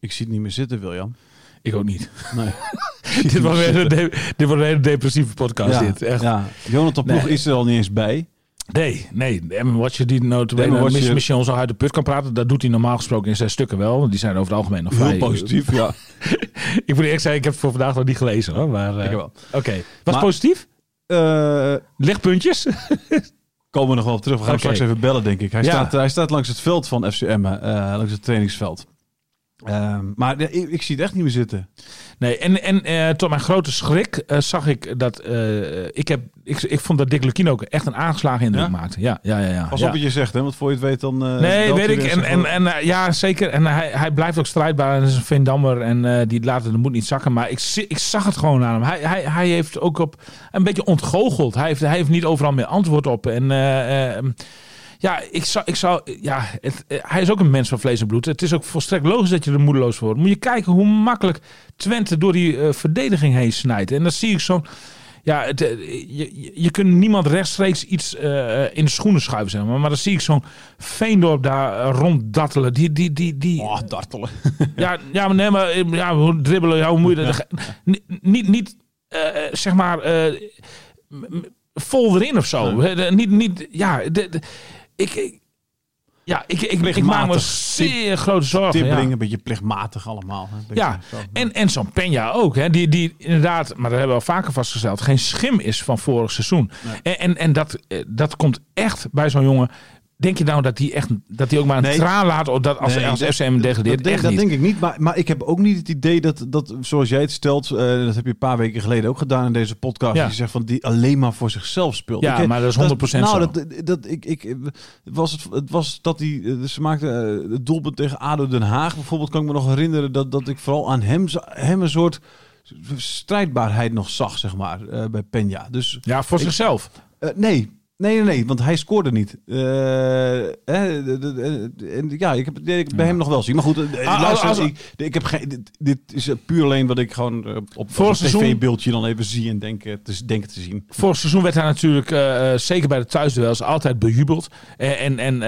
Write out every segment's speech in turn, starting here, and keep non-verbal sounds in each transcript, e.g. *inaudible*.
Ik zie het niet meer zitten, William. Ik ook niet. Nee. *laughs* dit, was weer een de- dit wordt een hele depressieve podcast. ja, dit. Echt. ja. Jonathan Ploeg Nee. is er al niet eens bij. Nee, nee. Emma Watcher die Watcher- misschien, ons al uit de put kan praten. Dat doet hij normaal gesproken in zijn stukken wel. Want die zijn over het algemeen nog vrij Heel positief, ja. *laughs* ik moet eerlijk zeggen, ik heb het voor vandaag nog niet gelezen hoor. Maar, eh, Ik wel. Oké. Was Maar- positief? Eh, Lichtpuntjes? *laughs* komen we nog wel op terug. We gaan hem straks even bellen, denk ik. Hij, Ja. staat, hij staat langs het veld van FCM, eh langs het trainingsveld. Ehm, maar ik, ik zie het echt niet meer zitten. Nee, en, en eh, tot mijn grote schrik eh, zag ik dat... eh, ik, heb, ik, ik vond dat Dick Lukien ook echt een aangeslagen indruk Ja? maakte. Ja, ja, ja. ja. Pas ja. op wat je zegt, hè, want voor je het weet dan... Nee, weet ik. En, en, en ja, zeker. En hij, hij blijft ook strijdbaar. En is een Veendammer. En die laat de moed niet zakken. Maar ik, zie- ik zag het gewoon aan hem. Hij, hij, hij heeft ook op een beetje ontgoocheld. Hij heeft, hij heeft niet overal meer antwoord op. En ja, ik zou, ik zou, ja het, eh, hij is ook een mens van vlees en bloed. Het is ook volstrekt logisch dat je er moedeloos voor wordt. Moet je kijken hoe makkelijk Twente door die eh, verdediging heen snijdt. En dan zie ik zo'n... Ja, het, eh, je, je- kunt niemand rechtstreeks iets in de schoenen schuiven, zeg maar. Maar dan zie ik zo'n Veendorp daar ronddattelen. Die, die, die, die, Oh, dartelen. ja, ja, maar nee, maar ja, hoe dribbelen, ja, hoe moet je dat? *laughs* Niet, niet, niet zeg maar, vol erin of zo. De- Niet, niet, ja, de, de- ik, ik, ja, ik, ik, ik maak me zeer grote zorgen. Ja. een beetje plichtmatig allemaal. Hè. Ja, en, en zo'n Peña ook, hè, die, die inderdaad, maar dat hebben we al vaker vastgesteld, geen schim is van vorig seizoen. En, en, en dat, eh, dat komt echt bij zo'n jongen. Denk je nou dat hij echt dat hij ook maar een Nee. traan laat of dat als, Nee, als dat- FCM degradeert? Dat, denk, echt dat niet. denk ik niet. Maar, maar ik heb ook niet het idee dat, dat zoals jij het stelt, eh, dat heb je een paar weken geleden ook gedaan in deze podcast. Ja. Dat je zegt van die alleen maar voor zichzelf speelt. Ja, Ik- maar dat is 100% nou, zo. Dat, dat, ik, ik, was het, het was dat die, eh, ze maakte eh, het doelpunt tegen ADO Den Haag bijvoorbeeld, kan ik me nog herinneren dat, dat ik vooral aan hem, hem een soort strijdbaarheid nog zag, zeg maar, eh, bij Peña. Dus Ja, voor Ik- zichzelf. eh, nee. Nee, nee, nee, want hij scoorde niet. Eh, hè, de- de- de- en ja, ik heb het ik bij hem nog wel zien. Maar goed, eh, Ah, luister, ik, ik heb geen, dit, dit is eh, puur alleen wat ik gewoon op seizoen- tv-beeldje dan even zie en denk, eh, te, denk te zien. Vorig seizoen werd hij natuurlijk, zeker bij de thuisduels, altijd bejubeld. En, en,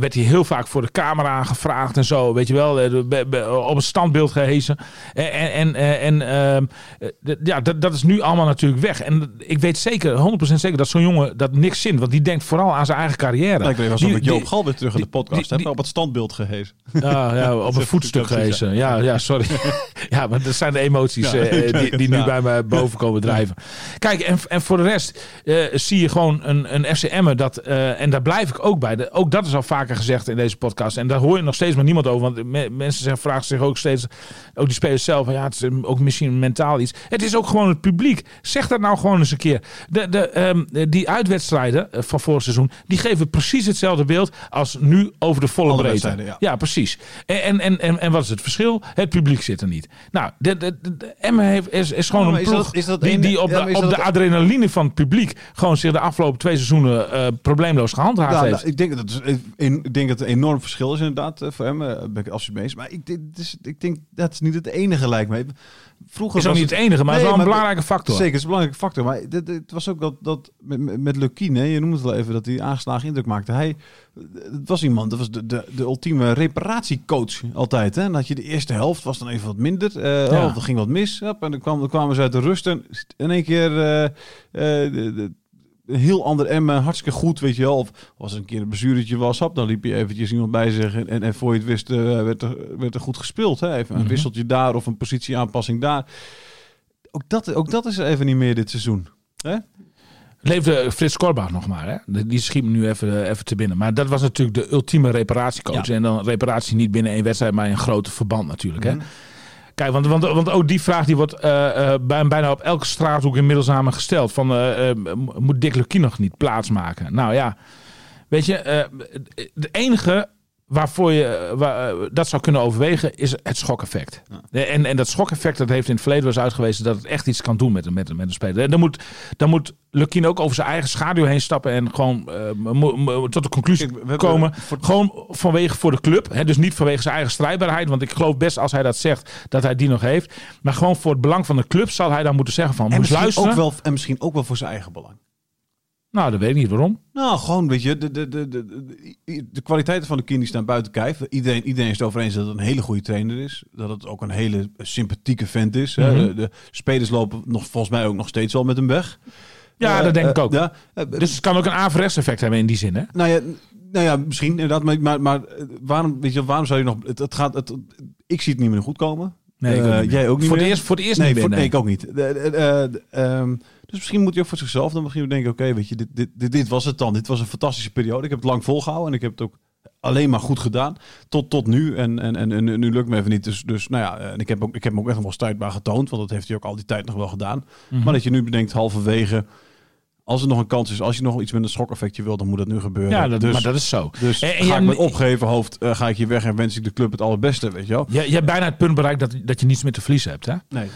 werd hij heel vaak voor de camera gevraagd en zo. Weet je wel, be- be- op een standbeeld gehezen. En, en, en, eh, en ehm, eh, ja, dat, dat is nu allemaal natuurlijk weg. En ik weet zeker, 100% zeker, dat zo'n jongen dat niks Want die denkt vooral aan zijn eigen carrière. Lijkt wel alsof ik Joop Gal weer terug in de podcast heb op het standbeeld gehezen. Ja, ja, *laughs* op een voetstuk gehezen. Ja, ja, sorry. *laughs* *laughs* ja, maar dat zijn de emoties eh, ik die, weet die nu bij me boven komen drijven. Kijk, en, en voor de rest eh, zie je gewoon een, een FCM'er dat, eh, en daar blijf ik ook bij. De, ook dat is al vaker gezegd in deze podcast. En daar hoor je nog steeds maar niemand over. Want me- mensen zeggen, vragen zich ook steeds, ook die spelers zelf, ja, het is ook misschien mentaal iets. Het is ook gewoon het publiek. Zeg dat nou gewoon eens een keer. De, de, ehm, die uitwedstrijden eh, van vorig seizoen, die geven precies hetzelfde beeld als nu over de volle Alle breedte. ja. Ja, precies. En, en, en, en, wat is het verschil? Het publiek zit er niet. Nou, de, de, de, de Emmen heeft, is, is gewoon een is ploeg dat- is dat die, een- die op, ja, de, op dat- de adrenaline van het publiek gewoon zich de afgelopen twee seizoenen eh, probleemloos gehandhaafd Ja, heeft. nou, ik, denk dat een- ik denk dat het een enorm verschil is inderdaad eh, voor eh, ben ik absoluut mee eens. Maar ik, dit is, ik denk dat is niet het enige lijkt me. Vroeger is ook niet het enige, maar het is wel een belangrijke factor. Zeker, het is een belangrijke factor. Maar het was ook dat, dat met, met- Lukien, hè, je noemt het wel even, dat hij aangeslagen indruk maakte. Hij, het was iemand, dat was de, de, de ultieme reparatiecoach altijd. Hè? En dat je de eerste helft was dan even wat minder. eh Ja. oh, er ging wat mis. Hop, en dan, kwam, dan kwamen ze uit de rust en in één keer... eh, eh, de- de- een heel ander Emmen, hartstikke goed, weet je wel. Of als een keer een bezuurtje was, hap, dan liep je eventjes iemand bij zich en, en, en voor je het wist, eh, werd, er, werd er goed gespeeld. Hè? Even een Mhm. wisseltje daar of een positieaanpassing daar. Ook dat, ook dat is er even niet meer dit seizoen. Hè? Leefde Frits Korbach nog maar. Hè? Die schiet me nu even, even te binnen. Maar dat was natuurlijk de ultieme reparatiecoach. Ja. En dan reparatie niet binnen één wedstrijd, maar in een grote verband natuurlijk. Hè? Mhm. Kijk, want, want, want ook die vraag die wordt bij, bijna op elke straathoek inmiddels aan gesteld. Van, eh, moet Dick Lukien nog niet plaatsmaken? Nou ja, weet je, de enige waarvoor je eh, waar, eh, dat zou kunnen overwegen is het schokeffect. En, en dat schokeffect dat heeft in het verleden wel eens uitgewezen dat het echt iets kan doen met een, met een, met een speler. En dan moet, dan moet Lukien ook over zijn eigen schaduw heen stappen en gewoon eh, tot de conclusie Kijk, we hebben komen. voor- Gewoon vanwege voor de club. Hè? Dus niet vanwege zijn eigen strijdbaarheid. Want ik geloof best als hij dat zegt dat hij die nog heeft. Maar gewoon voor het belang van de club zal hij dan moeten zeggen van En misschien, luisteren. ook wel, en misschien ook wel voor zijn eigen belang. Nou, dat weet ik niet waarom. Nou, gewoon, weet je, de, de, de, de, de, kwaliteiten van de kind die staan buiten kijf. Iedereen, iedereen is het over eens dat het een hele goede trainer is. Dat het ook een hele sympathieke vent is. hè. Mhm. de, de spelers lopen nog, volgens mij ook nog steeds wel met hem weg. Ja, Eh, dat denk ik ook. Ja, Eh, Dus het kan ook een averechts effect hebben in die zin. Hè? nou ja, nou ja, misschien inderdaad. Maar, maar, maar eh, waarom, weet je, waarom zou je nog... Het, het gaat, het, ik zie het niet meer goed komen. Nee, ook jij ook niet voor meer? Het eerst, voor het eerst nee, niet voor, nee, nee. ik ook niet. De- dus misschien moet hij ook voor zichzelf dan misschien denken... oké, weet je, dit, dit, dit, dit was het dan. Dit was een fantastische periode. Ik heb het lang volgehouden en ik heb het ook alleen maar goed gedaan. Tot, tot nu. En, en, en, en nu lukt me even niet. Dus, dus nou ja, en ik heb, ook, ik heb hem ook echt nog wel strijdbaar getoond. Want dat heeft hij ook al die tijd nog wel gedaan. Mhm. Maar dat je nu bedenkt halverwege... Als er nog een kans is, als je nog iets met een schokeffectje wil, dan moet dat nu gebeuren. Ja, dat, dus, maar dat is zo. dus En- en ga ik met opgeven hoofd, eh, ga ik hier weg en wens ik de club het allerbeste, weet je wel? Je, je hebt bijna het punt bereikt dat, dat je niets meer te verliezen hebt. Hè? Nee,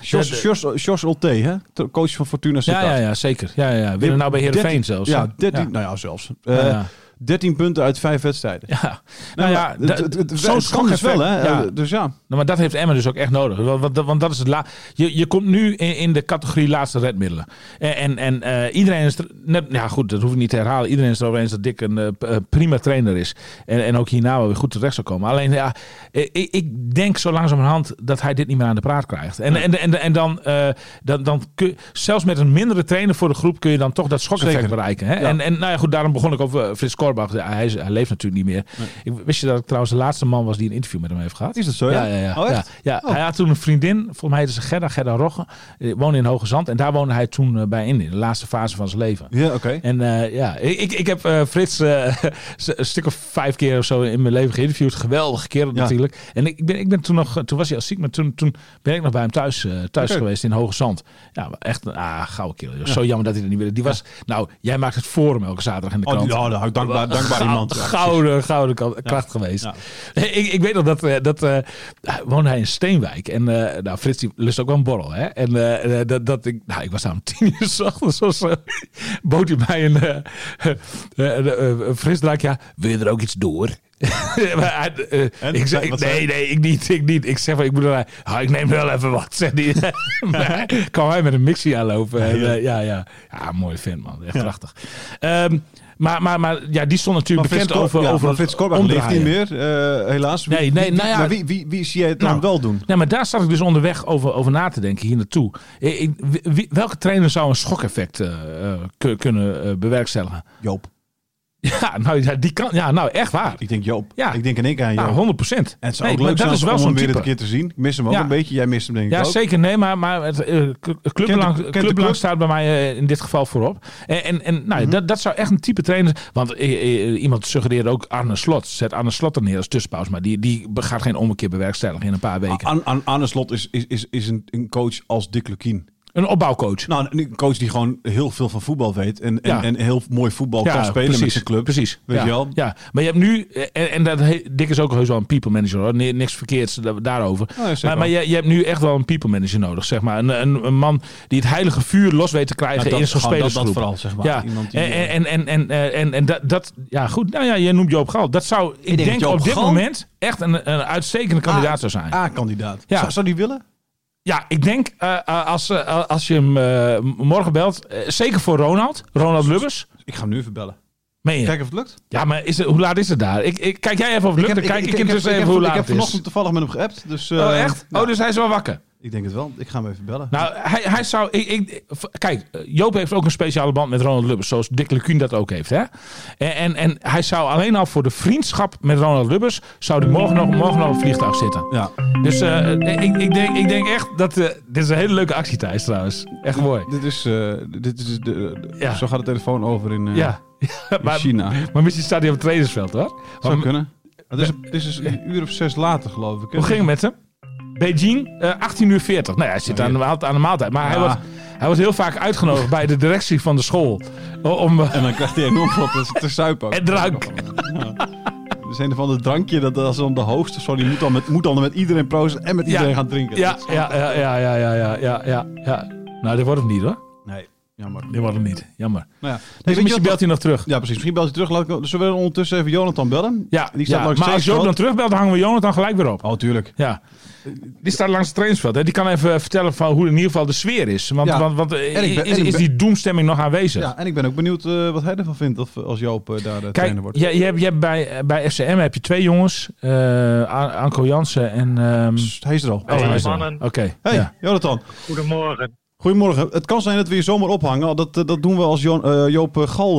Jos Ulte, hè? Coach van Fortuna Ja, Sittard. ja, ja, zeker. Ja, ja, ja. Winnen nou bij Heerenveen 13 zelfs. Ja, hè? 13, Ja. nou ja, zelfs. Ja, Eh, ja. 13 punten uit 5 wedstrijden. Ja. Nou ja, het, da- het, het, zo'n het kan dus wel, hè? ja. Dus ja. Nou, maar dat heeft Emmen dus ook echt nodig. Want, want, dat is het la je, je komt nu in, in de categorie laatste redmiddelen. En, en, eh, iedereen is er, net, ja goed, dat hoef ik niet te herhalen. Iedereen is erover eens dat Dick een eh, eh, prima trainer is. En, en ook hierna wel weer goed terecht zou komen. Alleen ja, ik, ik denk zo langzamerhand dat hij dit niet meer aan de praat krijgt. En, en, en, en dan, eh, dan, dan kun je, zelfs met een mindere trainer voor de groep kun je dan toch dat schokeffect bereiken. Hè? Ja. En, en nou ja, goed, daarom begon ik over Frits Hij, is- hij leeft natuurlijk niet meer. Ik, wist je dat ik trouwens de laatste man was die een interview met hem heeft gehad? Is dat zo, ja? Ja, ja, ja. Oh, ja. Oh. Hij had toen een vriendin, volgens mij heette ze Gerda, Gerda Rogge. Die woonde in Hoge Zand en daar woonde hij toen eh, bij in, in de laatste fase van zijn leven. Ja, oké. En eh, ja, ik, ik- ik heb eh, Frits eh, *laughs* een stuk of vijf keer of zo in mijn leven geïnterviewd. Geweldige kerel natuurlijk. En ik, ik ben, ik ben toen nog, toen was hij al ziek, maar toen, toen ben ik nog bij hem thuis, eh, thuis geweest in Hoge Zand. Ja, echt een ah, gouden kerel. Zo jammer dat hij er niet weer. Die was, nou, jij maakt het forum elke zaterdag in de Oh, krant. die- oh, nou, dankbaar, dankbaar Gou- iemand. Ja, precies. gouden, gouden kracht geweest. Ja. Ik, ik weet nog dat, eh, dat eh, woonde hij in Steenwijk. En eh, nou, Frits die lust ook wel een borrel. Hè? En eh, dat, dat ik, nou, ik was daar om *laughs* tien uur 's ochtends of zo. Bood hij mij een, een frisdrank. Ja, wil je er ook iets door? *laughs* maar, eh, En? ik zeg, nee, zei nee, ik niet, ik niet. Ik zeg van, ik moet ah, ik neem wel even wat, *laughs* zegt hij. kwam hij met een mixie aanlopen. En, Ja. ja, ja. ja, mooi vent man, echt prachtig. Ehm, maar, maar, maar ja, die stond natuurlijk Maar bekend over, ja, over maar Frits Korbach leeft niet meer, eh, helaas. Wie- Nee, nee, wie, nou ja- maar wie, wie, wie zie jij het dan Nou, wel doen? Nee, maar daar zat ik dus onderweg over, over na te denken hier naartoe. Ik- wie- welke trainer zou een schokeffect eh, eh, ku- kunnen eh, bewerkstelligen? Joop. *laughs* Ja, nou, ja, die kan, ja, nou echt waar. Ik denk Joop. Ja. Ik denk in één keer aan Joop. Nou, 100 procent. en het zou ook leuk zijn dat is wel om hem weer een keer te zien. Ik mis hem ook Ja. een beetje. Jij mist hem denk ik Ja, ook. zeker. Nee, maar, maar het eh, clubbelang, clubbelang club? staat bij mij eh, in dit geval voorop. En, en, en Mhm. nou, dat, dat zou echt een type trainer Want eh, iemand suggereerde ook Arne Slot. Zet Arne Slot er neer als tussenpauze. Maar die, die gaat geen ommekeer bewerkstelligen in een paar weken. De slot is, is, is, is een, een coach als Dick Lukien. Een opbouwcoach. Nou, een coach die gewoon heel veel van voetbal weet. En, en, Ja. en heel mooi voetbal kan spelen met zijn club. Precies. Weet ja, je wel? Ja, maar je hebt nu, eh, en, en dat he- Dick is ook heus wel een people manager hoor. Niks verkeerds da- daarover. Oh, maar maar je, je hebt nu echt wel een people manager nodig, zeg maar. Een, een, een man die het heilige vuur los weet te krijgen dat, in zo'n gewoon dat, dat spelersgroep. vooral, zeg maar. Ja, Iemand die, en, eh, en, en, en, en, en, en dat, dat, ja goed, nou ja, je noemt Joop Gal. Dat zou, ik, denk denk, op dit Gal- moment echt een, een uitstekende kandidaat zou zijn. A-kandidaat. Ja. Zou, zou die willen? Ja, ik denk eh, eh, als, eh, als je hem eh, morgen belt, zeker voor Ronald, Ronald Lubbers. Ik ga hem nu even bellen. Meen je? Kijk of het lukt. Ja, maar is het, hoe laat is het daar? Ik, ik, kijk jij even of het lukt, dan kijk ik, heb- intussen ik even heb, hoe ik laat heb het is. vanochtend toevallig met hem geappt. Dus, Oh, echt? ja. Oh, dus hij is wel wakker. Ik denk het wel. Ik ga hem even bellen. Nou, hij, hij zou. Ik, ik, kijk, Joop heeft ook een speciale band met Ronald Lubbers, zoals Dick Lukien dat ook heeft. Hè? En, en, en hij zou alleen al voor de vriendschap met Ronald Lubbers. zou hij morgen nog, morgen nog op een vliegtuig zitten. ja. Dus eh, ik, ik, denk, ik denk echt dat. eh, dit is een hele leuke actie, Thijs, trouwens. Echt mooi. Dit is, eh, dit is de, Ja. zo gaat de telefoon over in, Ja. in *laughs* maar, China. maar misschien staat hij op het trainersveld hoor. Zou Maar- kunnen. Het is, het is een uur of zes later, geloof ik. Hoe ging het met hem? Beijing, eh 18 uur 40. Nou ja, hij zit aan de, aan de maaltijd. Maar hij, wordt, hij wordt heel vaak uitgenodigd bij de directie van de school. Om, eh, En dan krijgt hij enorm wat te- suipen. ook. *laughs* En drank. Ja. Dus een van de drankje, dat als dan de zo, die moet dan met, moet dan met iedereen proosten en met Ja. iedereen gaan drinken. ja, is- ja, ja, ja, ja, ja, ja, ja, ja, ja. Nou, dit wordt hem niet hoor. Nee, jammer. Dit wordt hem niet. Jammer. Nou ja. Dus misschien belt hij nog terug. Ja, precies. Misschien belt hij terug. Laat ik, zullen we ondertussen even Jonathan bellen? Ja, Die staat ja. maar als trainingsveld. terugbelt, dan hangen we Jonathan gelijk weer op. Oh, tuurlijk. Ja. Die staat langs het trainingsveld. Hè. Die kan even vertellen van hoe in ieder geval de sfeer is. Want, Ja. want, want eh, En ik ben- is, die doemstemming nog aanwezig? Ja, en ik ben ook benieuwd eh, wat hij ervan vindt of, als Joop eh, daar de Kijk, trainer wordt. je, je hebt, je hebt bij, bij FCM heb je twee jongens. eh, An- Anko Jansen en... ehm, Psst, hij is er al. oh, hij is er. mannen. Oké. Hey, ja. Jonathan. Goedemorgen. Goedemorgen. Het kan zijn dat we je zomaar ophangen. Dat, eh, dat doen we als Jo- eh, Joop eh, Gal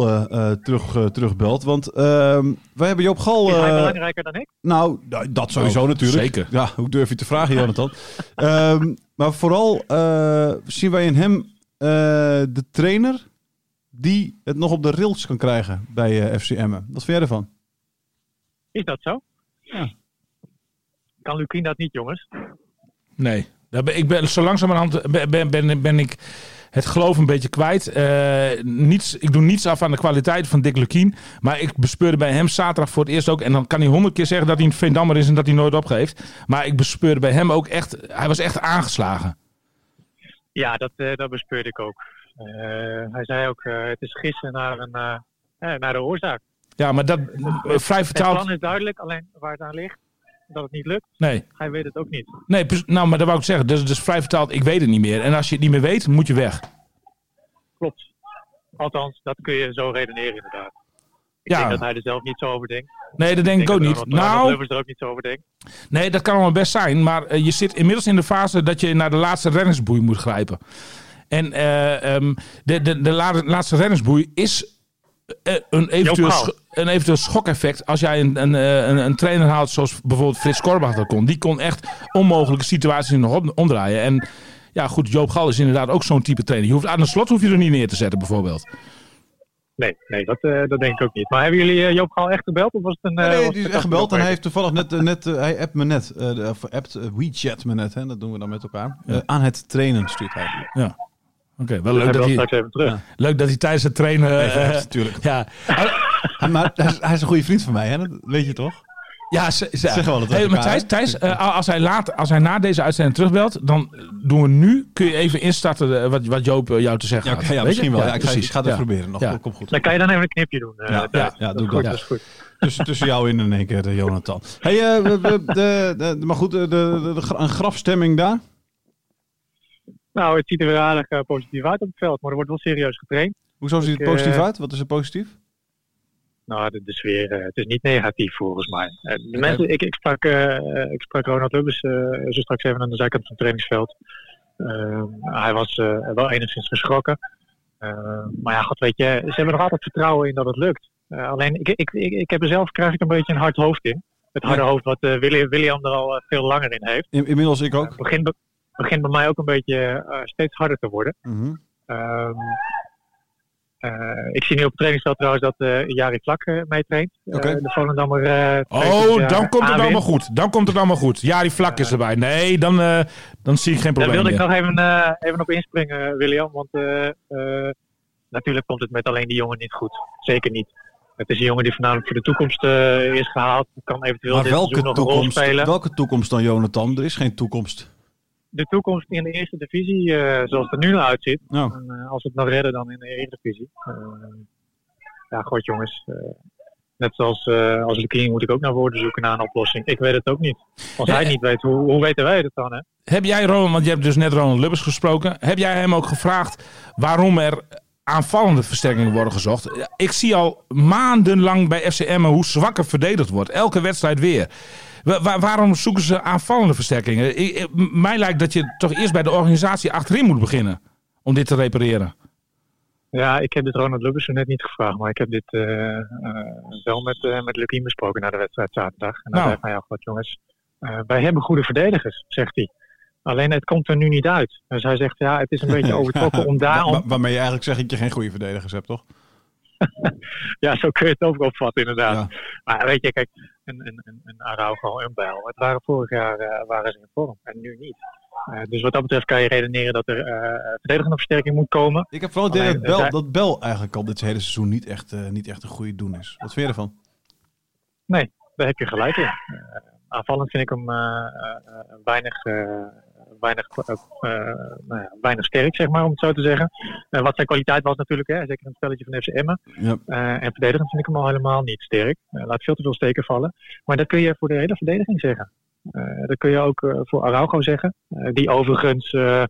terug, terugbelt. Want ehm, wij hebben Joop Gal... Is hij belangrijker dan ik? nou, dat sowieso Oh, natuurlijk. zeker. Ja, hoe durf je te vragen, Jonathan? *laughs* Ehm, maar vooral eh, zien wij in hem eh, de trainer die het nog op de rails kan krijgen bij eh FCM. Wat vind jij ervan? Is dat zo? Ja. Kan Lukien dat niet, jongens? Nee. Ik ben, zo langzamerhand ben, ben, ben, ben ik het geloof een beetje kwijt. Eh, niets, ik doe niets af aan de kwaliteit van Dick Lukien. Maar ik bespeurde bij hem zaterdag voor het eerst ook. En dan kan hij honderd keer zeggen dat hij een Veendammer is en dat hij nooit opgeeft. Maar ik bespeurde bij hem ook echt. Hij was echt aangeslagen. Ja, dat, eh, dat bespeurde ik ook. Eh, hij zei ook, het is gissen naar, een, naar de oorzaak. Ja, maar dat vrij Het vertaald. plan is duidelijk, alleen waar het aan ligt, dat het niet lukt, Nee, hij weet het ook niet. nee nou, maar dat wou ik zeggen. Dus, dus vrij vertaald, ik weet het niet meer. En als je het niet meer weet, moet je weg. Klopt. Althans, dat kun je zo redeneren inderdaad. Ik Ja. denk dat hij er zelf niet zo over denkt. Nee, dat denk ik ook niet. Nou, er ook niet zo over denkt. Nee, dat kan allemaal best zijn. Maar eh, je zit inmiddels in de fase dat je naar de laatste reddingsboei moet grijpen. En eh, ehm, de, de, de la- laatste reddingsboei is eh, een eventueel. Een eventueel schokeffect. Als jij een, een, eh, een, een trainer haalt zoals bijvoorbeeld Frits Korbach dat kon. Die kon echt onmogelijke situaties nog om- omdraaien. En ja, goed, Joop Gal is inderdaad ook zo'n type trainer. Je hoeft aan de slot hoef je er niet neer te zetten bijvoorbeeld. Nee, nee dat, eh, dat denk ik ook niet. Maar hebben jullie eh, Joop Gaal echt gebeld? Of was het een, eh, nee, was die is echt gebeld en hij heeft toevallig net, net hij appt me net, eh, de- of appt, WeChat me net, hè, dat doen we dan met elkaar. Eh, aan het trainen stuurt hij. Oké, wel leuk dat, hij, straks even terug. Ja. leuk dat hij tijdens het trainen... eh, Even appt, natuurlijk. ja, Hij- maar hij is, hij is een goede vriend van mij, hè? dat weet je toch? Ja, ze, ze, Zeggen we wel dat hey, maar Thijs? Thijs eh, als, hij laat, als hij na deze uitzending terugbelt, dan doen we nu, kun je even instarten eh, wat, wat Joop eh, jou te zeggen Ja, had. ja misschien je? wel. Ja, ik, ga, ik precies. ga het Ja. proberen nog. Ja. Komt goed. Dan kan je dan even een knipje doen. eh, Ja, ja, Dat doe is dat. Ja. Is goed. Tussen, tussen jou in in één keer, eh, Jonathan. Hey, eh, we, we- de, de, maar goed, de, de, de, gra- een grafstemming daar. Nou, het ziet er weer aardig eh, positief uit op het veld, maar er wordt wel serieus getraind. Hoezo ziet het Ik, positief eh, uit? Wat is er positief? Nou, de, de sfeer, eh, het is niet negatief volgens mij. Eh, de mensen, ik, ik, sprak, eh, eh, ik sprak Ronald Lubbers eh, zo straks even aan de zijkant van het trainingsveld. Eh, hij was eh, wel enigszins geschrokken. Eh, maar ja, god weet je, ze hebben nog altijd vertrouwen in dat het lukt. Eh, alleen, ik, ik, ik, ik heb er zelf krijg ik een beetje een hard hoofd in. Het harde Ja. hoofd wat eh, William, William er al eh, veel langer in heeft. In, inmiddels ik ook. Het begint, be- begint bij mij ook een beetje eh, steeds harder te worden. Mhm. Ehm, eh, ik zie nu op het trainingsveld trouwens dat eh Jari Vlak eh meetraint. Oké. de Volendammer. eh, Oh, 20 jaar dan komt het allemaal goed. Dan komt het allemaal goed. Ja, die vlak is erbij. Nee, dan, eh, dan zie ik geen Daar probleem wilde ik meer. nog even, eh, even op inspringen, William. Want eh, eh, natuurlijk komt het met alleen die jongen niet goed. Zeker niet. Het is een jongen die voornamelijk voor de toekomst eh, is gehaald. Kan eventueel Maar dit seizoen welke nog een rol toekomst, spelen. welke toekomst dan, Jonathan? Er is geen toekomst. De toekomst in de eerste divisie, eh, zoals het er nu naar uitziet. En, eh, als we het nog redden, dan in de Eredivisie. Eh ja, god jongens. net zoals als Lukien moet ik ook naar woorden zoeken naar een oplossing. Ik weet het ook niet. Als hij niet weet, hoe, hoe weten wij het dan? Hè? Heb jij, Ronald, want je hebt dus net Ronald Lubbers gesproken. Heb jij hem ook gevraagd waarom er aanvallende versterkingen worden gezocht? Ik zie al maandenlang bij FCM hoe zwakker verdedigd wordt. Elke wedstrijd weer. Wa- wa- waarom zoeken ze aanvallende versterkingen? Mij lijkt dat je toch eerst bij de organisatie achterin moet beginnen. Om dit te repareren. Ja, ik heb dit Ronald Lubbers net niet gevraagd, maar ik heb dit eh, eh, wel met, eh met Lukien besproken na de wedstrijd zaterdag. En hij Nou. zei van ja, goed jongens, eh, wij hebben goede verdedigers, zegt hij. Alleen het komt er nu niet uit. Dus hij zegt ja, het is een *laughs* beetje overtrokken om daarom... wa- waarmee je eigenlijk zegt dat je geen goede verdedigers hebt, toch? *laughs* Ja, zo kun je het ook opvatten inderdaad. Ja. Maar weet je, kijk, een, een, een, een Araujo en Bijl, het waren vorig jaar eh, waren ze in vorm en nu niet. Eh, dus wat dat betreft kan je redeneren dat er eh verdedigende versterking moet komen. Ik heb vooral het idee dat Bel, dat Bel eigenlijk al dit hele seizoen niet echt, niet echt een goede doen is. Wat vind je ervan? Nee, daar heb je gelijk in. Aanvallend vind ik hem weinig, weinig, eh, nou ja, weinig sterk, zeg maar, om het zo te zeggen. Eh, wat zijn kwaliteit was natuurlijk, hè, zeker in het spelletje van FC Emmen. Ja. Eh, en verdedigend vind ik hem al helemaal niet sterk. Laat veel te veel steken vallen. Maar dat kun je voor de hele verdediging zeggen. Eh, dat kun je ook eh, voor Araujo zeggen. Eh, die overigens, eh,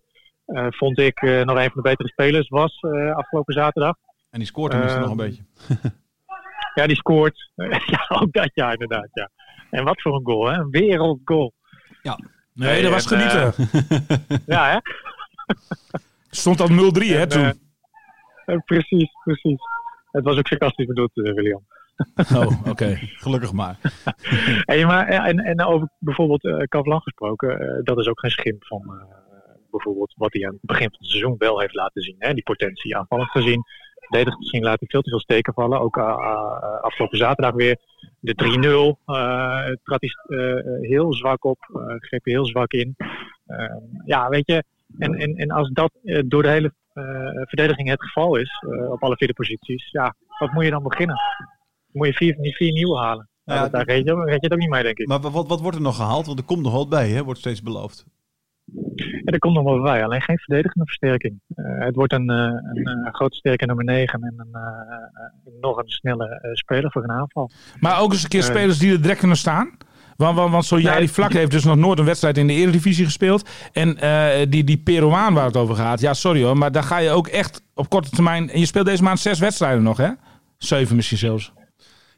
eh, vond ik, eh, nog een van de betere spelers was eh, afgelopen zaterdag. En die scoort tenminste Eh, nog een beetje. *laughs* Ja, die scoort. *laughs* ja, ook dat ja, inderdaad. Ja. En wat voor een goal, hè? Een wereldgoal. Nee, dat was en, genieten. Ja, hè? *laughs* Stond al 0-3 hè En, toen. eh, eh, precies, precies. Het was ook sarcastisch bedoeld, eh, William. oh, oké. Gelukkig maar. *laughs* Hey, maar, eh, en, en over bijvoorbeeld eh Kavlan gesproken, eh, dat is ook geen schimp van eh, bijvoorbeeld wat hij aan het begin van het seizoen wel heeft laten zien. Hè? Die potentie aanvallend gezien. Verdedigend gezien laat hij veel te veel steken vallen. Ook eh, eh, afgelopen zaterdag weer. De 3-0 eh trad hij heel zwak op, eh, greep hij heel zwak in. Ja, weet je, en, en, en als dat door de hele verdediging het geval is, op alle vierde posities, ja, wat moet je dan beginnen? Moet je vier, niet vier nieuwe halen? Ja, Nou, daar red je, red je het ook niet mee, denk ik. Maar wat, wat wordt er nog gehaald? Want er komt nog wat bij, hè? wordt steeds beloofd. Ja, er komt nog wel bij, alleen geen verdedigende versterking. Eh, het wordt een, eh, een, grote sterke nummer 9 en een, nog een snelle eh, speler voor een aanval. Maar ook eens een keer spelers die er direct kunnen staan. Want, want, want Sojari Nee, Vlak heeft dus nog nooit een wedstrijd in de Eredivisie gespeeld. En eh, die, die Peruaan waar het over gaat. Ja, sorry hoor. Maar daar ga je ook echt op korte termijn... En je speelt deze maand zes wedstrijden nog, hè? Zeven misschien zelfs.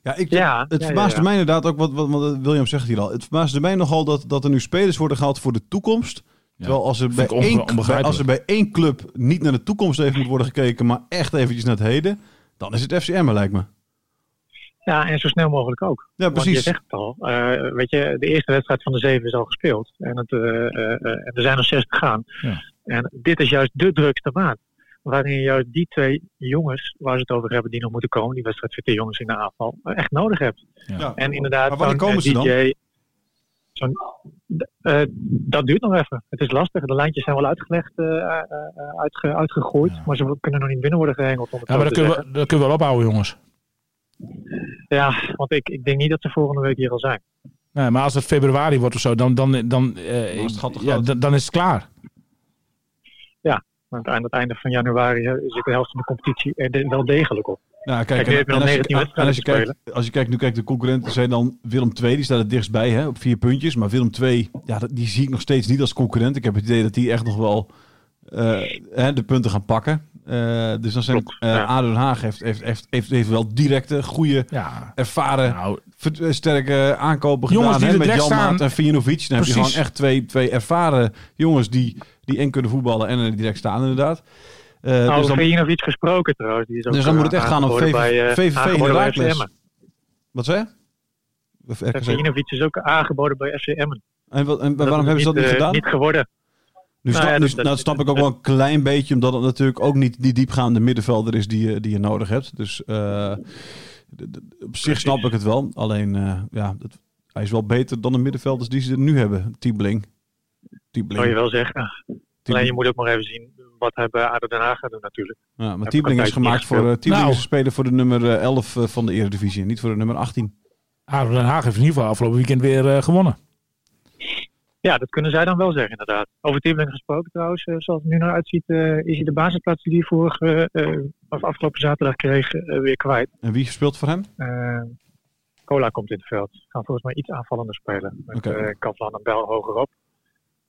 Ja, ik, Ja, het ja, verbaasde ja, ja. mij inderdaad ook, wat, wat, wat William zegt hier al. Het verbaasde mij nogal dat, dat er nu spelers worden gehaald voor de toekomst. Terwijl als er, bij één, bij, als er bij één club niet naar de toekomst even moet worden gekeken, maar echt eventjes naar het heden, dan is het FCM, lijkt me. Ja, en zo snel mogelijk ook. Ja, Want je precies. zegt het al. eh, weet je, de eerste wedstrijd van de zeven is al gespeeld. En, het, eh, eh, en er zijn nog zes te gaan. Ja. En dit is juist de drukste maand. Waarin je juist die twee jongens, waar ze het over hebben, die nog moeten komen, die wedstrijd voor twee jongens in de aanval, echt nodig hebt. Ja. En inderdaad, Maar wanneer komen ze eh, dan? Eh, dat duurt nog even. Het is lastig. De lijntjes zijn wel uitgelegd, eh, eh, eh, uitge, uitgegooid, maar ze kunnen nog niet binnen worden gehengeld. Om het Ja, maar dat kunnen, we, dat kunnen we wel ophouden, jongens. Ja, want ik, ik denk niet dat ze volgende week hier al zijn. Nee, maar als het februari wordt of zo, dan, dan, dan, eh, is het ja, dan, dan is het klaar. Want aan het einde van januari zit de helft van de competitie er wel degelijk op. Ja, kijk, en, als, je, 19 en als, je wedstrijden kijkt, als je kijkt, nu kijkt de concurrenten zijn dan Willem II, die staat het dichtstbij hè, op vier puntjes. Maar Willem II, ja, die zie ik nog steeds niet als concurrent. Ik heb het idee dat die echt nog wel eh, hè, de punten gaan pakken. Eh, dus dan zijn Klopt, eh ja. ADO Den Haag heeft, heeft, heeft, heeft, heeft wel directe, goede, Ja, ervaren, nou, ver- sterke aankopen Jongens gedaan. die hè, met direct Jan Maat en Vijanovic. Dan heb je gewoon echt twee, twee ervaren jongens die, die en kunnen voetballen en er direct staan inderdaad. Eh, Nou, dus Vijanovic gesproken trouwens. Die is ook, dus dan eh, moet het echt gaan om VV, bij, eh, VVV Emmen. Wat zei RKC. Vijanovic is ook aangeboden bij FC Emmen. En, wat, en Dat waarom hebben ze dat niet eh, gedaan? Niet geworden. nu nou snap, ja, nu, dat- nou, snap ik ook wel een klein beetje, omdat het natuurlijk ook niet die diepgaande middenvelder is die je, die je nodig hebt. Dus eh, op zich snap ik het wel. Alleen, eh, ja, dat, hij is wel beter dan de middenvelders die ze nu hebben. Tiebeling. Zou je wel zeggen. Alleen je moet ook nog even zien wat hij bij ADO Den Haag gaat doen natuurlijk. Ja, maar Heb Tiebeling is gemaakt voor, eh Tiebeling Nou. is speler voor de nummer eh, 11 eh, van de Eredivisie, niet voor de nummer 18. ADO Den Haag heeft in ieder geval afgelopen weekend weer eh, gewonnen. Ja, dat kunnen zij dan wel zeggen inderdaad. Over Tiebeling gesproken trouwens, eh, zoals het nu naar uitziet, eh, is hij de basisplaats die hij vorige, eh, of afgelopen zaterdag kreeg eh, weer kwijt. En wie speelt voor hem? Eh Cola komt in het veld. Gaan volgens mij iets aanvallender spelen. Met eh Kavlan en Bel hogerop.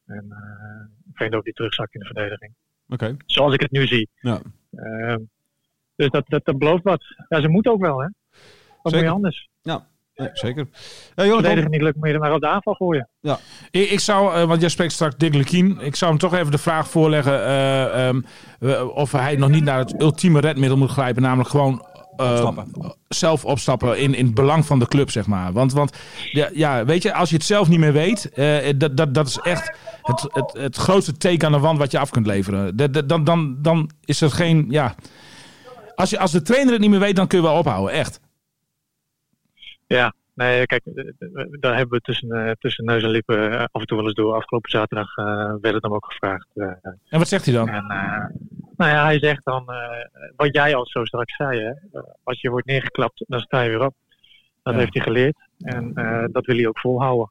En uh, Veendorp die terugzakt in de verdediging. Oké. Zoals ik het nu zie. Ja. Eh, dus dat, dat, dat belooft wat. Ja, ze moeten ook wel hè. Wat moet je anders? Nee, zeker. Ja, Verdedigen niet lukt, moet je er maar op de aanval gooien. Ik, ik zou, eh, want jij spreekt straks Dick Lukien. Ik zou hem toch even de vraag voorleggen eh, ehm, eh, of hij nog niet naar het ultieme redmiddel moet grijpen. Namelijk gewoon eh, Opstappen. zelf opstappen in, in het belang van de club, zeg maar. Want, want ja, ja, weet je, als je het zelf niet meer weet, eh, dat, dat, dat is echt het, het, het grootste teken aan de wand wat je af kunt leveren. Dat- dat- Dan, dan, dan is er geen, ja... Als, je, als de trainer het niet meer weet, dan kun je wel ophouden, echt. Ja, nee, kijk, eh, daar hebben we tussen, eh, tussen neus en lippen eh, af en toe wel eens door. Afgelopen zaterdag eh, werd het hem ook gevraagd. eh, En wat zegt hij dan? En uh, nou ja, hij zegt dan, uh, wat jij al zo straks zei, hè? Uh, als je wordt neergeklapt, dan sta je weer op. Dat Ja. heeft hij geleerd en uh, dat wil hij ook volhouden.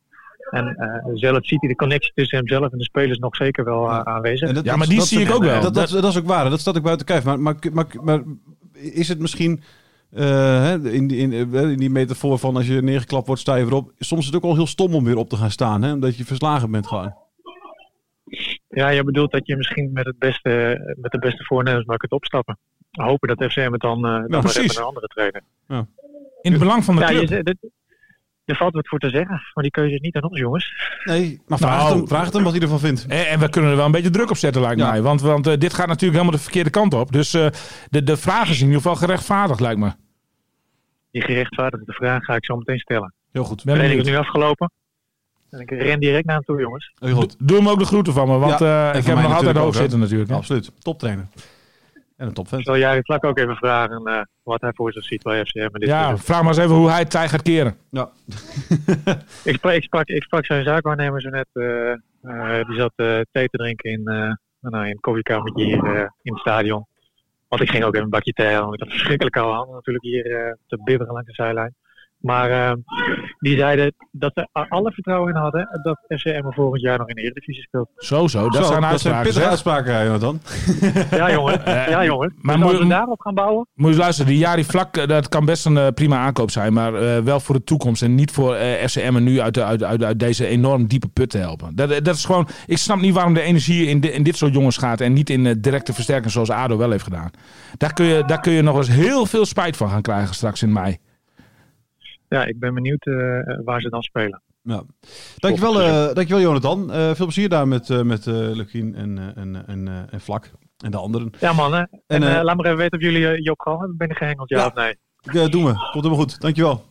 En zelf ziet hij de connectie tussen hemzelf en de spelers nog zeker wel aanwezig. En dat- Ja, dat- maar die dat- zie ik ook wel. Dat, dat, dat is ook waar. Dat staat ook buiten kijf. Maar, maar, maar, maar is het misschien eh, hè, in, die, in, eh, in die metafoor van als je neergeklapt wordt, sta je weer op. Soms is het ook wel heel stom om weer op te gaan staan. Hè? Omdat je verslagen bent gewoon. Ja, je bedoelt dat je misschien met, het beste, met de beste voornemens maar kunt opstappen. Hopen dat FCM het dan, uh, dan een andere trainer. In het belang van de Ja, club. je, dit- er valt wat voor te zeggen, maar die keuze is niet aan ons, jongens. Nee, maar vraag, Nou. het hem, vraag het hem wat hij ervan vindt. En, en we kunnen er wel een beetje druk op zetten, lijkt Ja. mij. Want, want eh, dit gaat natuurlijk helemaal de verkeerde kant op. Dus eh, de, de vraag is in ieder geval gerechtvaardigd, lijkt me. Die gerechtvaardigde vraag ga ik zo meteen stellen. Heel goed. Ben De training is benieuwd. nu afgelopen. En ik ren direct naar hem toe, jongens. Heel goed. Doe hem ook de groeten van me, want Ja, eh, ik heb mij nog altijd hoog ook, zitten natuurlijk. hè. Absoluut. Toptrainer. En een Ik topvent. zal Jari Vlak ook even vragen eh, wat hij voor zich ziet bij FCM. Dit Ja, vraag maar eens even hoe hij het tij gaat keren. Ja. *laughs* ik, sprak, ik, sprak, ik sprak zijn zaakwaarnemer zo net. eh, die zat eh, thee te drinken in, eh nou, in een koffiekamertje hier in het stadion. Want ik ging ook even een bakje thee halen. Ik had verschrikkelijk koude handen natuurlijk hier eh, te bibberen langs de zijlijn. Maar eh, die zeiden dat ze alle vertrouwen in hadden dat FCM volgend jaar nog in de Eredivisie speelt. Zo, zo. Dat Zo, zijn dat zijn uitspraken. pittige uitspraken, hè, Jonathan. *laughs* Ja jongen, Eh, ja jongen. maar moet- we daarop gaan bouwen, Moet je luisteren, die Jari Vlak, eh, dat kan best een eh, prima aankoop zijn. Maar eh, wel voor de toekomst. En niet voor eh FCM en nu uit, de, uit, uit, uit deze enorm diepe put te helpen. Dat, dat is gewoon, ik snap niet waarom de energie in, in dit soort jongens gaat. En niet in directe versterking zoals ADO wel heeft gedaan. Daar kun, je, daar kun je nog eens heel veel spijt van gaan krijgen straks in mei. Ja, ik ben benieuwd eh, waar ze dan spelen. Ja. Dankjewel, eh dankjewel Jonathan. Eh, veel plezier daar met, eh met eh Lukien en, eh, en, en, eh, en Vlak. En de anderen. Ja mannen, en, En, laat maar even weten of jullie uh, Job Gal hebben binnengehengeld, ja, Ja. of nee. Uh, doen we. Komt helemaal goed. Dankjewel.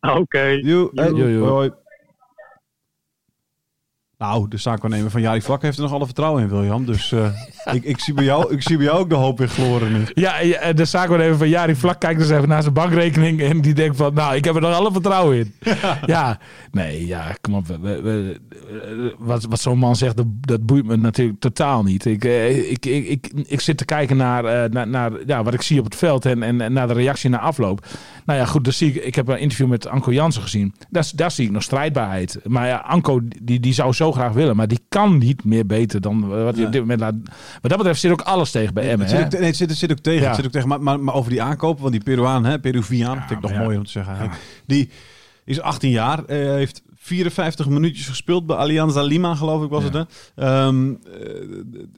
Oké. Joe. Hoi, hoi. Nou, de zaakwaarnemer van Jari Vlak heeft er nog alle vertrouwen in, William. Dus eh, ik, ik, zie bij jou, ik zie bij jou ook de hoop in gloren nu. Ja, en de zaak even van Jari Vlak kijkt dus even naar zijn bankrekening. En die denkt van, nou, ik heb er nog alle vertrouwen in. Ja, nee, ja, kom op. wat wat zo'n man zegt, dat, boeit me natuurlijk totaal niet. Ik, eh, ik, ik, ik, ik zit te kijken naar, eh, naar, naar ja, wat ik zie op het veld en, en, en naar de reactie na afloop. Nou ja, goed, zie ik, ik heb een interview met Anko Jansen gezien. Daar, daar zie ik nog strijdbaarheid. Maar ja, Anko, die, die zou zo graag willen, maar die kan niet meer beter dan wat hij Nee. op dit moment laat. Wat dat betreft zit ook alles tegen bij Emmen. Nee, het zit, zit ook tegen. Het zit ook tegen maar, maar, maar over die aankopen, want die Peruaan, hè, Peruviaan, vind ik nog mooi om te zeggen eigenlijk. Die is 18 jaar, eh, heeft 54 minuutjes gespeeld bij Alianza Lima, geloof ik was Ja. het. Hè? Eh,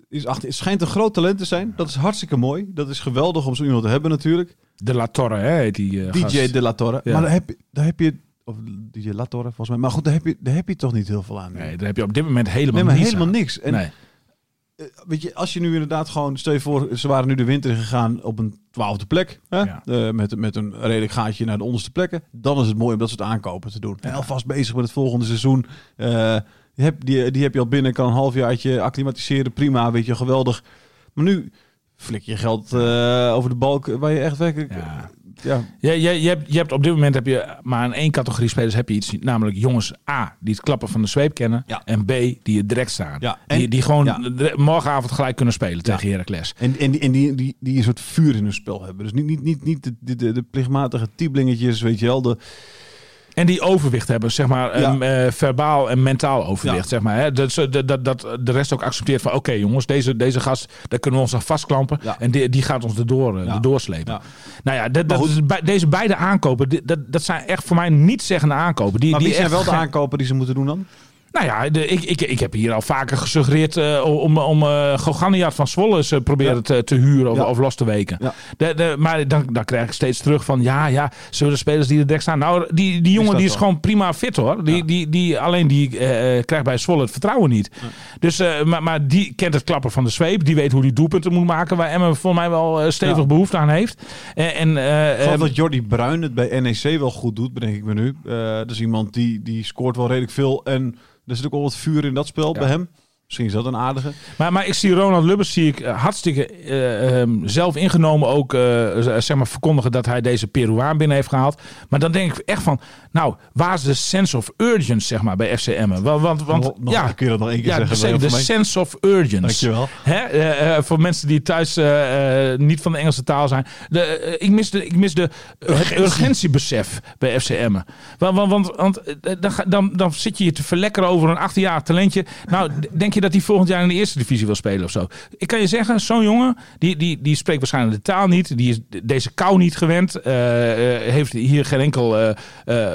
is 18, het schijnt een groot talent te zijn. Dat is hartstikke mooi. Dat is geweldig om zo iemand te hebben natuurlijk. De La Torre, hè, heet die eh, DJ gast. De La Torre. Ja. Maar daar heb, je- daar heb je... Of DJ La Torre, volgens mij. Maar goed, daar heb je, daar heb je toch niet heel veel aan. Nee, daar heb je op dit moment helemaal Nee, maar helemaal aan. niks. En nee. eh, weet je, als je nu inderdaad gewoon, stel je voor, ze waren nu de winter gegaan op een twaalfde plek, hè? Ja. Eh, met, met een redelijk gaatje naar de onderste plekken, dan is het mooi om dat soort aankopen te doen. En alvast bezig met het volgende seizoen. Eh, die, heb, die, die heb je al binnen, kan een halfjaartje acclimatiseren, prima, weet je, geweldig. Maar nu flik je geld eh, over de balk, waar je echt werkelijk... Ja. Ja, Je, je, je, hebt, je hebt op dit moment heb je maar in één categorie spelers heb je iets, namelijk jongens A die het klappen van de zweep kennen Ja. en B die het direct staan. Ja, en- die, die gewoon de- morgenavond gelijk kunnen spelen tegen Heracles. En, en, die, en die, die, die een soort vuur in hun spel hebben. Dus niet, niet, niet, niet de, de, de, de plichtmatige tieblingetjes, weet je wel. De, En die overwicht hebben, zeg maar, Ja. em, eh, verbaal en mentaal overwicht, Ja. zeg maar. Hè? Dat, dat, dat, de rest ook accepteert van, oké jongens, deze, deze gast, daar kunnen we ons aan vastklampen. Ja. En die, die gaat ons erdoor, eh, erdoor slepen. Ja. Nou ja, dat, deze beide aankopen, dat, dat zijn echt voor mij niet zeggende aankopen. Die, maar die zijn wel de aankopen die ze moeten doen dan? Nou ja, de, ik, ik, ik heb hier al vaker gesuggereerd eh, om, om uh, Goganiat van Zwolle eh, proberen Ja. te, te huren of, Ja. of los te weken. Ja. De, de, maar dan, dan krijg ik steeds terug van ja, ja, zullen de spelers die er direct staan. Nou, die, die jongen staat die is gewoon prima fit hoor. Die, Ja. die, die, alleen die eh, krijgt bij Zwolle het vertrouwen niet. Dus, eh, maar, maar die kent het klappen van de zweep. Die weet hoe die doelpunten moet maken. Waar Emmen volgens mij wel eh, stevig behoefte aan heeft. En, en, eh, Ik geloof eh, dat Jordi Bruin het bij NEC wel goed doet, bedenk ik me nu. Eh dat is iemand die, die scoort wel redelijk veel. En er zit ook wel wat vuur in dat spel Ja. bij hem. Misschien is dat een aardige. Maar, maar ik zie Ronald Lubbers zie ik eh, hartstikke eh, ehm, zelf ingenomen ook eh, zeg maar verkondigen dat hij deze Peruaan binnen heeft gehaald. Maar dan denk ik echt van, nou, waar is de sense of urgency zeg maar bij FCM? Want, want, want nog, nog, ja, kun je dat nog één keer ja, zeggen? zeker, de sense of urgency. Dankjewel. Hè? voor mensen die thuis niet van de Engelse taal zijn. De, ik mis, de, ik mis de, het urgentiebesef bij FCM. Want, want, want, want dan, dan, dan zit je je te verlekkeren over een 18 jaar talentje. Nou, denk dat hij volgend jaar in de eerste divisie wil spelen of zo? Ik kan je zeggen, zo'n jongen, die, die, die spreekt waarschijnlijk de taal niet. Die is deze kou niet gewend. eh, eh, heeft hier geen enkel... eh,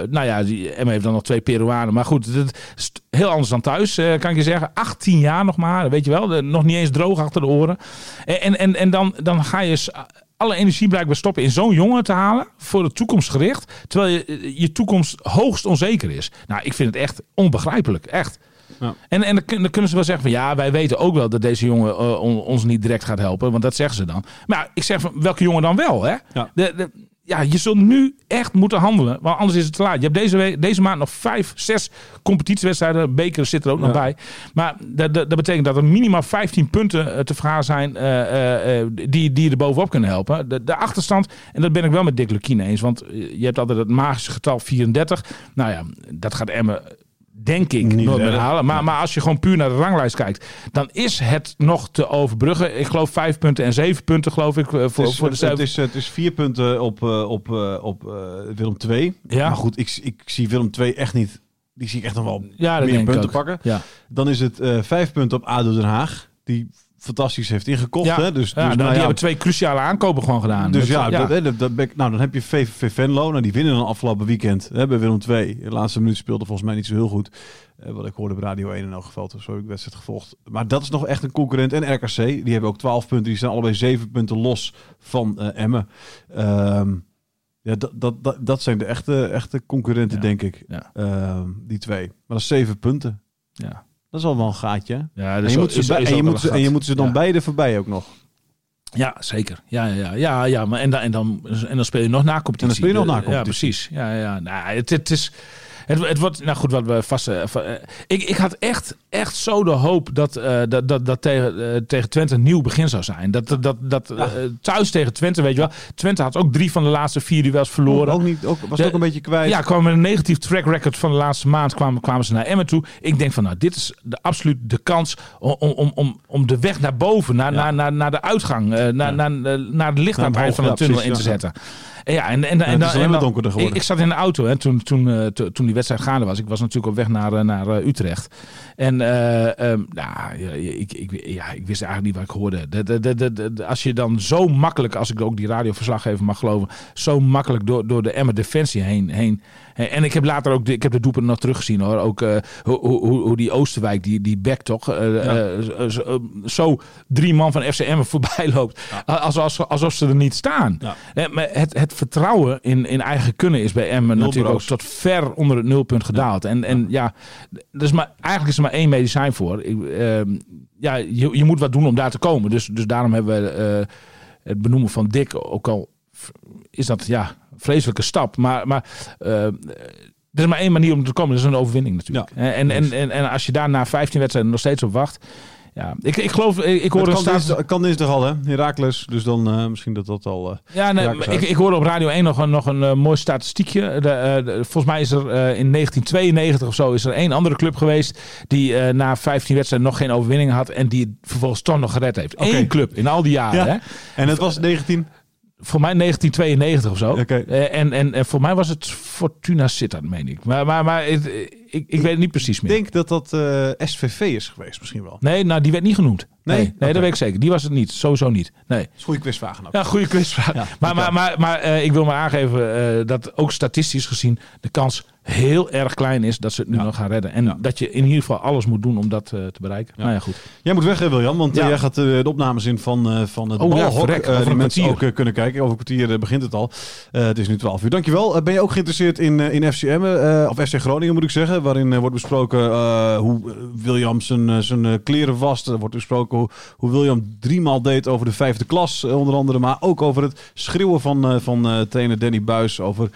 nou ja, die, Emma heeft dan nog twee Peruanen. Maar goed, dat is heel anders dan thuis, kan ik je zeggen. 18 jaar nog maar, weet je wel. Nog niet eens droog achter de oren. En, en, en, dan, dan ga je... alle energie blijkbaar stoppen in zo'n jongen te halen. Voor de toekomst gericht. Terwijl je, je toekomst hoogst onzeker is. Nou, ik vind het echt onbegrijpelijk. Echt. Ja. En, en dan, kun- dan kunnen ze wel zeggen van ja, wij weten ook wel dat deze jongen eh, on- ons niet direct gaat helpen. Want dat zeggen ze dan. Maar ik zeg van welke jongen dan wel, hè? Ja. De, de, ja, je zult nu echt moeten handelen. Want anders is het te laat. Je hebt deze, week, deze maand nog vijf, zes competitiewedstrijden. Beker zit er ook nog bij. Maar dat, dat, dat betekent dat er minimaal 15 punten eh, te vergaan zijn eh, die, die je er bovenop kunnen helpen. De, de achterstand, en dat ben ik wel met Dick Lukien eens. Want je hebt altijd het magische getal 34. Nou ja, dat gaat Emmen denk ik Niet halen. Maar, maar als je gewoon puur naar de ranglijst kijkt, dan is het nog te overbruggen. Ik geloof vijf punten en zeven punten, geloof ik, eh, voor, het, is, voor de het, cijfer. is, het is vier punten op, eh, op, eh, op eh, Willem II. Ja. Maar goed, ik, ik zie Willem II echt niet. Die zie ik echt nog wel Ja, meer punten pakken. Ja. Dan is het eh, vijf punten op ADO Den Haag. Die fantastisch heeft ingekocht. Ja. Hè? Dus, Ja, dus, nou, nou die ja, hebben twee cruciale aankopen gewoon gedaan. Dus ja, Dat, dat, dat nou, dan heb je VVV Venlo. Nou, die winnen dan afgelopen weekend hè, bij Willem II. De laatste minuut speelde volgens mij niet zo heel goed. Eh, wat ik hoorde op Radio 1 in elk geval. Zo heb ik wedstrijd gevolgd. Maar dat is nog echt een concurrent. En RKC, die hebben ook 12 punten. Die zijn allebei 7 punten los van eh, Emmen. Ehm, ja, dat, dat, dat, dat zijn de echte, echte concurrenten, denk ik. Ja. Ehm, die twee. Maar dat is 7 punten. Ja. Dat is al wel een gaatje. Ja, En je, moet ze, en, je moet en je moet ze dan Ja. beide voorbij ook nog. Ja, zeker. Ja, ja, ja, ja. Maar en, dan, en, dan, en dan speel je nog na competitie. En dan speel je nog na Ja, competitie. precies. Ja, ja. Nou, het, het is. Het, het wordt, nou goed, wat we vast. eh, eh, ik, ik had echt, echt zo de hoop dat, eh, dat, dat, dat tegen, tegen Twente een nieuw begin zou zijn. Dat, dat, dat, thuis tegen Twente, weet je wel. Twente had ook drie van de laatste vier duels verloren. Ook niet, ook, was De- ook een beetje kwijt. Ja, kwam met een negatief track record van de laatste maand kwamen, kwamen ze naar Emmen toe. Ik denk van nou, dit is de, absoluut de kans om, om, om, om de weg naar boven, naar, naar, naar, naar de uitgang, naar, naar, naar de licht aan het Naar eind van de ja, tunnel in te ja. Ja, en, en, en, alleen en dan- donkerder geworden. Ik, ik zat in de auto hè, toen, toen, eh, to- toen die wedstrijd gaande was. Ik was natuurlijk op weg naar, eh, naar eh, Utrecht. En ehm, nou, ja, ik, ik, ja, ik wist eigenlijk niet wat ik hoorde. De, de, de, de, de- de- als je dan zo makkelijk, als ik ook die radioverslaggever mag geloven, zo makkelijk door, door de Emmer Defensie heen, heen. En ik heb later ook, de, ik heb de doepen nog teruggezien hoor. Ook eh, hoe, hoe, hoe- die Oosterwijk, die, die back toch, eh, eh, zo- zo drie man van FCM voorbij *laughs* loopt. Als, als, alsof ze er niet staan. Ja. Maar het, het vertrouwen in, in eigen kunnen is bij Emmen natuurlijk ook tot ver onder het nulpunt gedaald. En, en ja, dus maar, eigenlijk is er maar één medicijn voor. Ik, ehm, ja, je, je moet wat doen om daar te komen. Dus, dus daarom hebben we het benoemen van Dick ook al is dat ja, vreselijke stap. Maar, maar eh, er is maar één manier om te komen. Dat is een overwinning natuurlijk. Ja, en, en, en, en als je daar na 15 wedstrijden nog steeds op wacht. Ja, ik, ik geloof, ik, een kan, staat. dinsdag, kan dinsdag al, hè? Herakles. Dus dan eh, misschien dat dat al... eh, Ja, nee, ik, ik hoorde op Radio 1 nog een, nog een mooi statistiekje. De, de- volgens mij is er in 1992 of zo is er één andere club geweest die na 15 wedstrijden nog geen overwinning had en die het vervolgens toch nog gered heeft. Oké. Eén club in al die jaren. Ja. Hè? En het was 19... Voor mij 1992 of zo. Eh, en, en, en voor mij was het Fortuna Sittard, meen ik. Maar, maar, maar het, ik, ik weet het niet precies Ik meer. denk dat dat eh, SVV is geweest misschien wel. Nee, nou, die werd niet genoemd. Nee? Nee, dat weet ik zeker. Die was het niet. Sowieso niet. Nee. Goede quizvraag. ook. Ja, goede quizvraag. Ja, maar maar, maar, maar eh, ik wil maar aangeven eh, dat ook statistisch gezien de kans heel erg klein is dat ze het nu Ja. nog gaan redden. En Ja. dat je in ieder geval alles moet doen om dat te bereiken. Ja. Nou ja, goed. Jij moet weg, hè, William, want jij gaat de opnames in van, van het Oh balhok. die mensen kwartier. ook kunnen kijken. Over een kwartier begint het al. Het is nu 12 uur. Dankjewel. Ben je ook geïnteresseerd in, in FCM, of FC Groningen moet ik zeggen, waarin eh, wordt besproken eh, hoe eh, William zijn, eh, zijn eh, kleren wast. Er wordt besproken hoe, hoe William driemaal deed over de vijfde klas, eh, onder andere. Maar ook over het schreeuwen van, eh, van eh, trainer Danny Buis. Over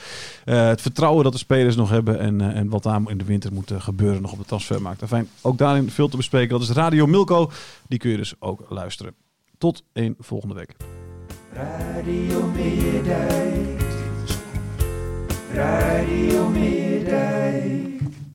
eh, het vertrouwen dat de spelers nog hebben en, eh, en wat daar in de winter moet eh, gebeuren nog op de transfermarkt. Fijn, ook daarin veel te bespreken. Dat is Radio Milko. Die kun je dus ook luisteren. Tot een volgende week. Radio Meerdijk. Radio.